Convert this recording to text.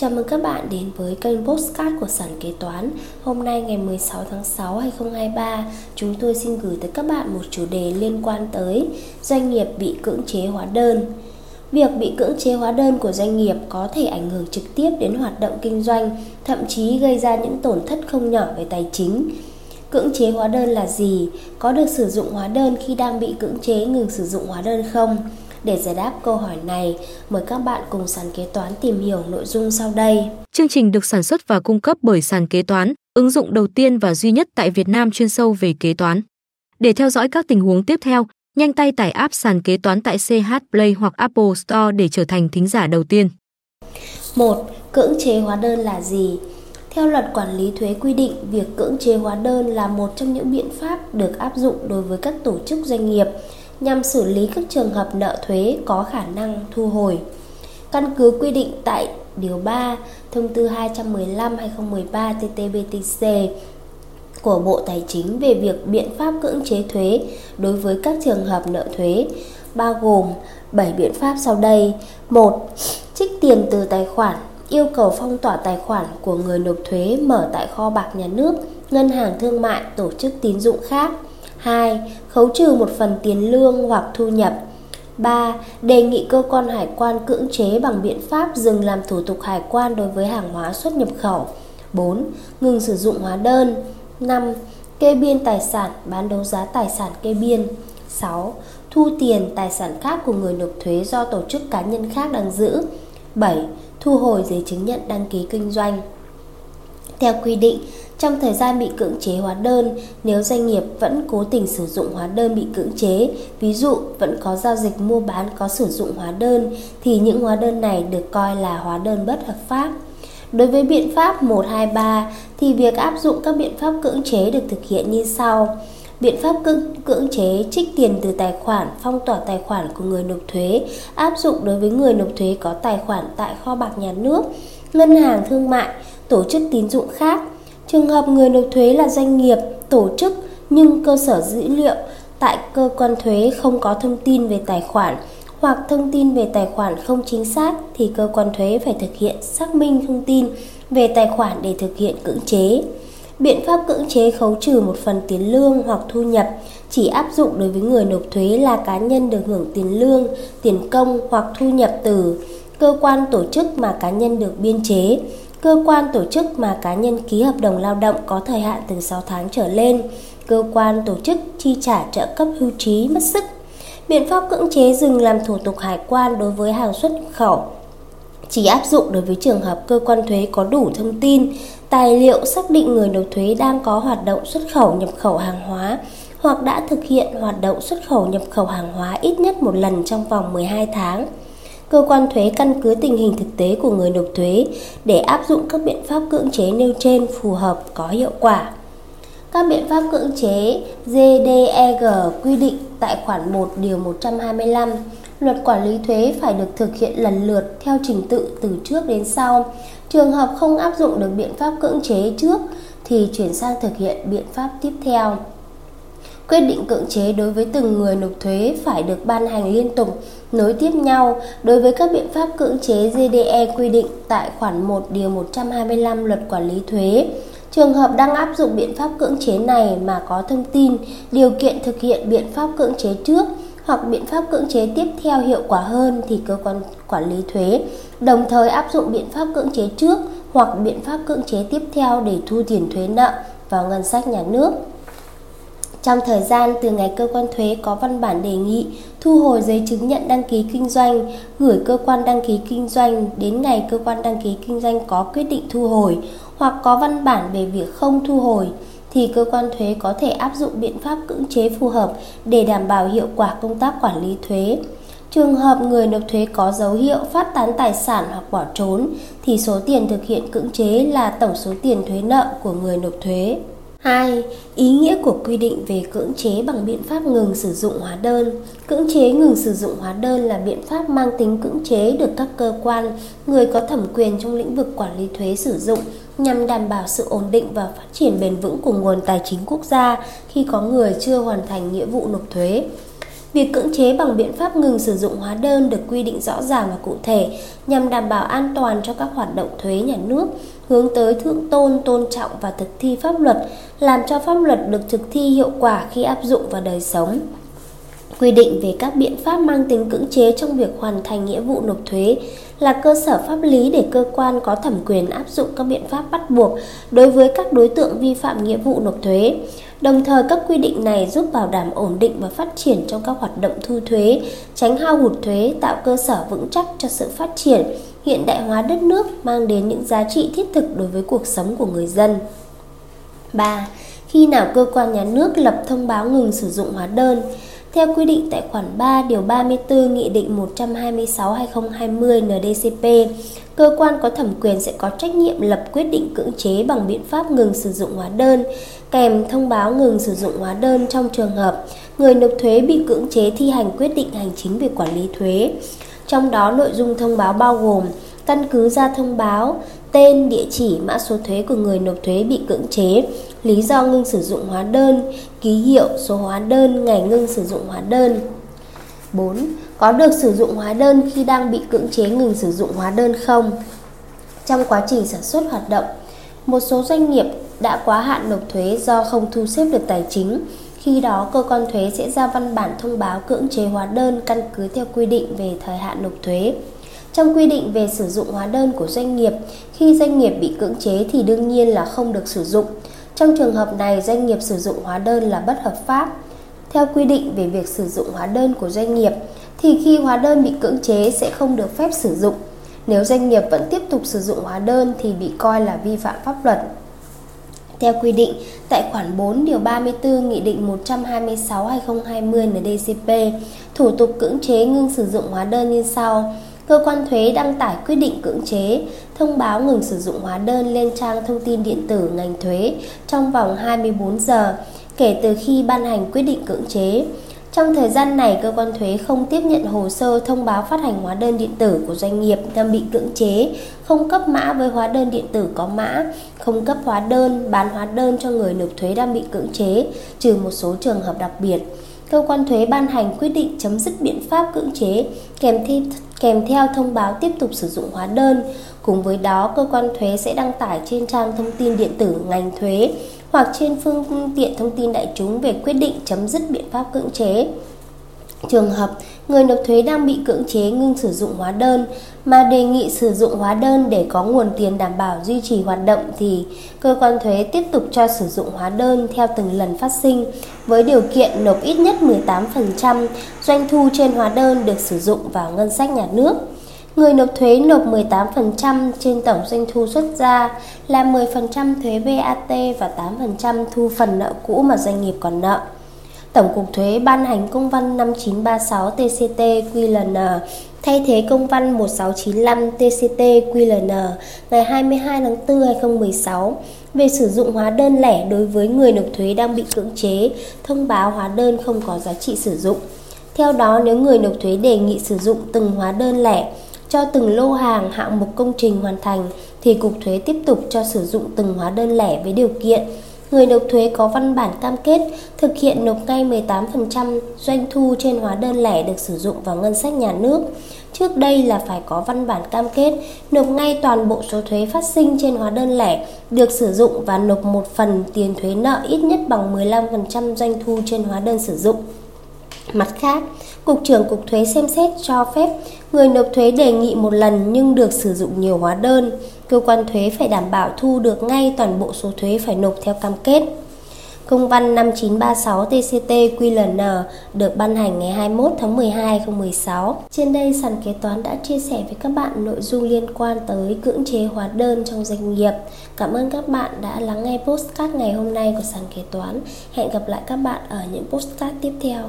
Chào mừng các bạn đến với kênh Postcard của Sản Kế Toán Hôm nay ngày 16 tháng 6 2023 Chúng tôi xin gửi tới các bạn một chủ đề liên quan tới Doanh nghiệp bị cưỡng chế hóa đơn Việc bị cưỡng chế hóa đơn của doanh nghiệp có thể ảnh hưởng trực tiếp đến hoạt động kinh doanh, Thậm chí gây ra những tổn thất không nhỏ về tài chính Cưỡng chế hóa đơn là gì? Có được sử dụng hóa đơn khi đang bị cưỡng chế ngừng sử dụng hóa đơn không? Để giải đáp câu hỏi này, mời các bạn cùng sàn kế toán tìm hiểu nội dung sau đây. Chương trình được sản xuất và cung cấp bởi sàn kế toán, ứng dụng đầu tiên và duy nhất tại Việt Nam chuyên sâu về kế toán. Để theo dõi các tình huống tiếp theo, nhanh tay tải app sàn kế toán tại CH Play hoặc Apple Store để trở thành thính giả đầu tiên. 1. Cưỡng chế hóa đơn là gì? Theo luật quản lý thuế quy định, việc cưỡng chế hóa đơn là một trong những biện pháp được áp dụng đối với các tổ chức doanh nghiệp nhằm xử lý các trường hợp nợ thuế có khả năng thu hồi. Căn cứ quy định tại Điều 3 Thông tư 215-2013 TT-BTC của Bộ Tài chính về việc biện pháp cưỡng chế thuế đối với các trường hợp nợ thuế, bao gồm 7 biện pháp sau đây. 1. Trích tiền từ tài khoản, yêu cầu phong tỏa tài khoản của người nộp thuế mở tại kho bạc nhà nước, ngân hàng thương mại, tổ chức tín dụng khác. 2. Khấu trừ một phần tiền lương hoặc thu nhập 3. Đề nghị cơ quan hải quan cưỡng chế bằng biện pháp dừng làm thủ tục hải quan đối với hàng hóa xuất nhập khẩu 4. Ngừng sử dụng hóa đơn 5. Kê biên tài sản, bán đấu giá tài sản kê biên 6. Thu tiền tài sản khác của người nộp thuế do tổ chức cá nhân khác đang giữ 7. Thu hồi giấy chứng nhận đăng ký kinh doanh theo quy định, trong thời gian bị cưỡng chế hóa đơn, nếu doanh nghiệp vẫn cố tình sử dụng hóa đơn bị cưỡng chế, ví dụ vẫn có giao dịch mua bán có sử dụng hóa đơn, thì những hóa đơn này được coi là hóa đơn bất hợp pháp. Đối với biện pháp 123 thì việc áp dụng các biện pháp cưỡng chế được thực hiện như sau. Biện pháp cưỡng, cưỡng chế trích tiền từ tài khoản, phong tỏa tài khoản của người nộp thuế áp dụng đối với người nộp thuế có tài khoản tại kho bạc nhà nước, ngân hàng thương mại, tổ chức tín dụng khác Trường hợp người nộp thuế là doanh nghiệp, tổ chức nhưng cơ sở dữ liệu tại cơ quan thuế không có thông tin về tài khoản hoặc thông tin về tài khoản không chính xác thì cơ quan thuế phải thực hiện xác minh thông tin về tài khoản để thực hiện cưỡng chế. Biện pháp cưỡng chế khấu trừ một phần tiền lương hoặc thu nhập chỉ áp dụng đối với người nộp thuế là cá nhân được hưởng tiền lương, tiền công hoặc thu nhập từ cơ quan tổ chức mà cá nhân được biên chế cơ quan tổ chức mà cá nhân ký hợp đồng lao động có thời hạn từ 6 tháng trở lên, cơ quan tổ chức chi trả trợ cấp hưu trí mất sức. Biện pháp cưỡng chế dừng làm thủ tục hải quan đối với hàng xuất khẩu. Chỉ áp dụng đối với trường hợp cơ quan thuế có đủ thông tin, tài liệu xác định người nộp thuế đang có hoạt động xuất khẩu nhập khẩu hàng hóa hoặc đã thực hiện hoạt động xuất khẩu nhập khẩu hàng hóa ít nhất một lần trong vòng 12 tháng cơ quan thuế căn cứ tình hình thực tế của người nộp thuế để áp dụng các biện pháp cưỡng chế nêu trên phù hợp, có hiệu quả. Các biện pháp cưỡng chế GDEG quy định tại khoản 1 điều 125 Luật quản lý thuế phải được thực hiện lần lượt theo trình tự từ trước đến sau. Trường hợp không áp dụng được biện pháp cưỡng chế trước thì chuyển sang thực hiện biện pháp tiếp theo. Quyết định cưỡng chế đối với từng người nộp thuế phải được ban hành liên tục, nối tiếp nhau đối với các biện pháp cưỡng chế GDE quy định tại khoản 1 điều 125 Luật Quản lý thuế. Trường hợp đang áp dụng biện pháp cưỡng chế này mà có thông tin, điều kiện thực hiện biện pháp cưỡng chế trước hoặc biện pháp cưỡng chế tiếp theo hiệu quả hơn thì cơ quan quản lý thuế đồng thời áp dụng biện pháp cưỡng chế trước hoặc biện pháp cưỡng chế tiếp theo để thu tiền thuế nợ vào ngân sách nhà nước. Trong thời gian từ ngày cơ quan thuế có văn bản đề nghị thu hồi giấy chứng nhận đăng ký kinh doanh, gửi cơ quan đăng ký kinh doanh đến ngày cơ quan đăng ký kinh doanh có quyết định thu hồi hoặc có văn bản về việc không thu hồi, thì cơ quan thuế có thể áp dụng biện pháp cưỡng chế phù hợp để đảm bảo hiệu quả công tác quản lý thuế. Trường hợp người nộp thuế có dấu hiệu phát tán tài sản hoặc bỏ trốn, thì số tiền thực hiện cưỡng chế là tổng số tiền thuế nợ của người nộp thuế. 2. Ý nghĩa của quy định về cưỡng chế bằng biện pháp ngừng sử dụng hóa đơn. Cưỡng chế ngừng sử dụng hóa đơn là biện pháp mang tính cưỡng chế được các cơ quan, người có thẩm quyền trong lĩnh vực quản lý thuế sử dụng nhằm đảm bảo sự ổn định và phát triển bền vững của nguồn tài chính quốc gia khi có người chưa hoàn thành nghĩa vụ nộp thuế. Việc cưỡng chế bằng biện pháp ngừng sử dụng hóa đơn được quy định rõ ràng và cụ thể nhằm đảm bảo an toàn cho các hoạt động thuế nhà nước, hướng tới thượng tôn, tôn trọng và thực thi pháp luật, làm cho pháp luật được thực thi hiệu quả khi áp dụng vào đời sống quy định về các biện pháp mang tính cưỡng chế trong việc hoàn thành nghĩa vụ nộp thuế là cơ sở pháp lý để cơ quan có thẩm quyền áp dụng các biện pháp bắt buộc đối với các đối tượng vi phạm nghĩa vụ nộp thuế. Đồng thời các quy định này giúp bảo đảm ổn định và phát triển trong các hoạt động thu thuế, tránh hao hụt thuế, tạo cơ sở vững chắc cho sự phát triển, hiện đại hóa đất nước mang đến những giá trị thiết thực đối với cuộc sống của người dân. 3. Khi nào cơ quan nhà nước lập thông báo ngừng sử dụng hóa đơn? Theo quy định tại khoản 3 điều 34 Nghị định 126/2020 NDCP, cơ quan có thẩm quyền sẽ có trách nhiệm lập quyết định cưỡng chế bằng biện pháp ngừng sử dụng hóa đơn, kèm thông báo ngừng sử dụng hóa đơn trong trường hợp người nộp thuế bị cưỡng chế thi hành quyết định hành chính về quản lý thuế. Trong đó nội dung thông báo bao gồm căn cứ ra thông báo, tên, địa chỉ, mã số thuế của người nộp thuế bị cưỡng chế, lý do ngưng sử dụng hóa đơn, ký hiệu, số hóa đơn, ngày ngưng sử dụng hóa đơn. 4. Có được sử dụng hóa đơn khi đang bị cưỡng chế ngừng sử dụng hóa đơn không? Trong quá trình sản xuất hoạt động, một số doanh nghiệp đã quá hạn nộp thuế do không thu xếp được tài chính. Khi đó, cơ quan thuế sẽ ra văn bản thông báo cưỡng chế hóa đơn căn cứ theo quy định về thời hạn nộp thuế. Trong quy định về sử dụng hóa đơn của doanh nghiệp, khi doanh nghiệp bị cưỡng chế thì đương nhiên là không được sử dụng. Trong trường hợp này, doanh nghiệp sử dụng hóa đơn là bất hợp pháp. Theo quy định về việc sử dụng hóa đơn của doanh nghiệp, thì khi hóa đơn bị cưỡng chế sẽ không được phép sử dụng. Nếu doanh nghiệp vẫn tiếp tục sử dụng hóa đơn thì bị coi là vi phạm pháp luật. Theo quy định tại khoản 4 điều 34 Nghị định 126/2020 NDCP, thủ tục cưỡng chế ngưng sử dụng hóa đơn như sau: cơ quan thuế đăng tải quyết định cưỡng chế, thông báo ngừng sử dụng hóa đơn lên trang thông tin điện tử ngành thuế trong vòng 24 giờ kể từ khi ban hành quyết định cưỡng chế. Trong thời gian này, cơ quan thuế không tiếp nhận hồ sơ thông báo phát hành hóa đơn điện tử của doanh nghiệp đang bị cưỡng chế, không cấp mã với hóa đơn điện tử có mã, không cấp hóa đơn, bán hóa đơn cho người nộp thuế đang bị cưỡng chế, trừ một số trường hợp đặc biệt cơ quan thuế ban hành quyết định chấm dứt biện pháp cưỡng chế kèm theo, kèm theo thông báo tiếp tục sử dụng hóa đơn. Cùng với đó, cơ quan thuế sẽ đăng tải trên trang thông tin điện tử ngành thuế hoặc trên phương tiện thông tin đại chúng về quyết định chấm dứt biện pháp cưỡng chế. Trường hợp, người nộp thuế đang bị cưỡng chế ngưng sử dụng hóa đơn, mà đề nghị sử dụng hóa đơn để có nguồn tiền đảm bảo duy trì hoạt động thì cơ quan thuế tiếp tục cho sử dụng hóa đơn theo từng lần phát sinh, với điều kiện nộp ít nhất 18% doanh thu trên hóa đơn được sử dụng vào ngân sách nhà nước. Người nộp thuế nộp 18% trên tổng doanh thu xuất ra là 10% thuế VAT và 8% thu phần nợ cũ mà doanh nghiệp còn nợ. Tổng cục Thuế ban hành công văn 5936 TCT QLN thay thế công văn 1695 TCT QLN ngày 22 tháng 4 2016 về sử dụng hóa đơn lẻ đối với người nộp thuế đang bị cưỡng chế, thông báo hóa đơn không có giá trị sử dụng. Theo đó, nếu người nộp thuế đề nghị sử dụng từng hóa đơn lẻ cho từng lô hàng hạng mục công trình hoàn thành thì cục thuế tiếp tục cho sử dụng từng hóa đơn lẻ với điều kiện người nộp thuế có văn bản cam kết thực hiện nộp ngay 18% doanh thu trên hóa đơn lẻ được sử dụng vào ngân sách nhà nước. Trước đây là phải có văn bản cam kết nộp ngay toàn bộ số thuế phát sinh trên hóa đơn lẻ được sử dụng và nộp một phần tiền thuế nợ ít nhất bằng 15% doanh thu trên hóa đơn sử dụng. Mặt khác, Cục trưởng Cục Thuế xem xét cho phép người nộp thuế đề nghị một lần nhưng được sử dụng nhiều hóa đơn. Cơ quan thuế phải đảm bảo thu được ngay toàn bộ số thuế phải nộp theo cam kết. Công văn 5936 TCT QLN được ban hành ngày 21 tháng 12 2016. Trên đây, sàn kế toán đã chia sẻ với các bạn nội dung liên quan tới cưỡng chế hóa đơn trong doanh nghiệp. Cảm ơn các bạn đã lắng nghe postcard ngày hôm nay của sàn kế toán. Hẹn gặp lại các bạn ở những postcard tiếp theo.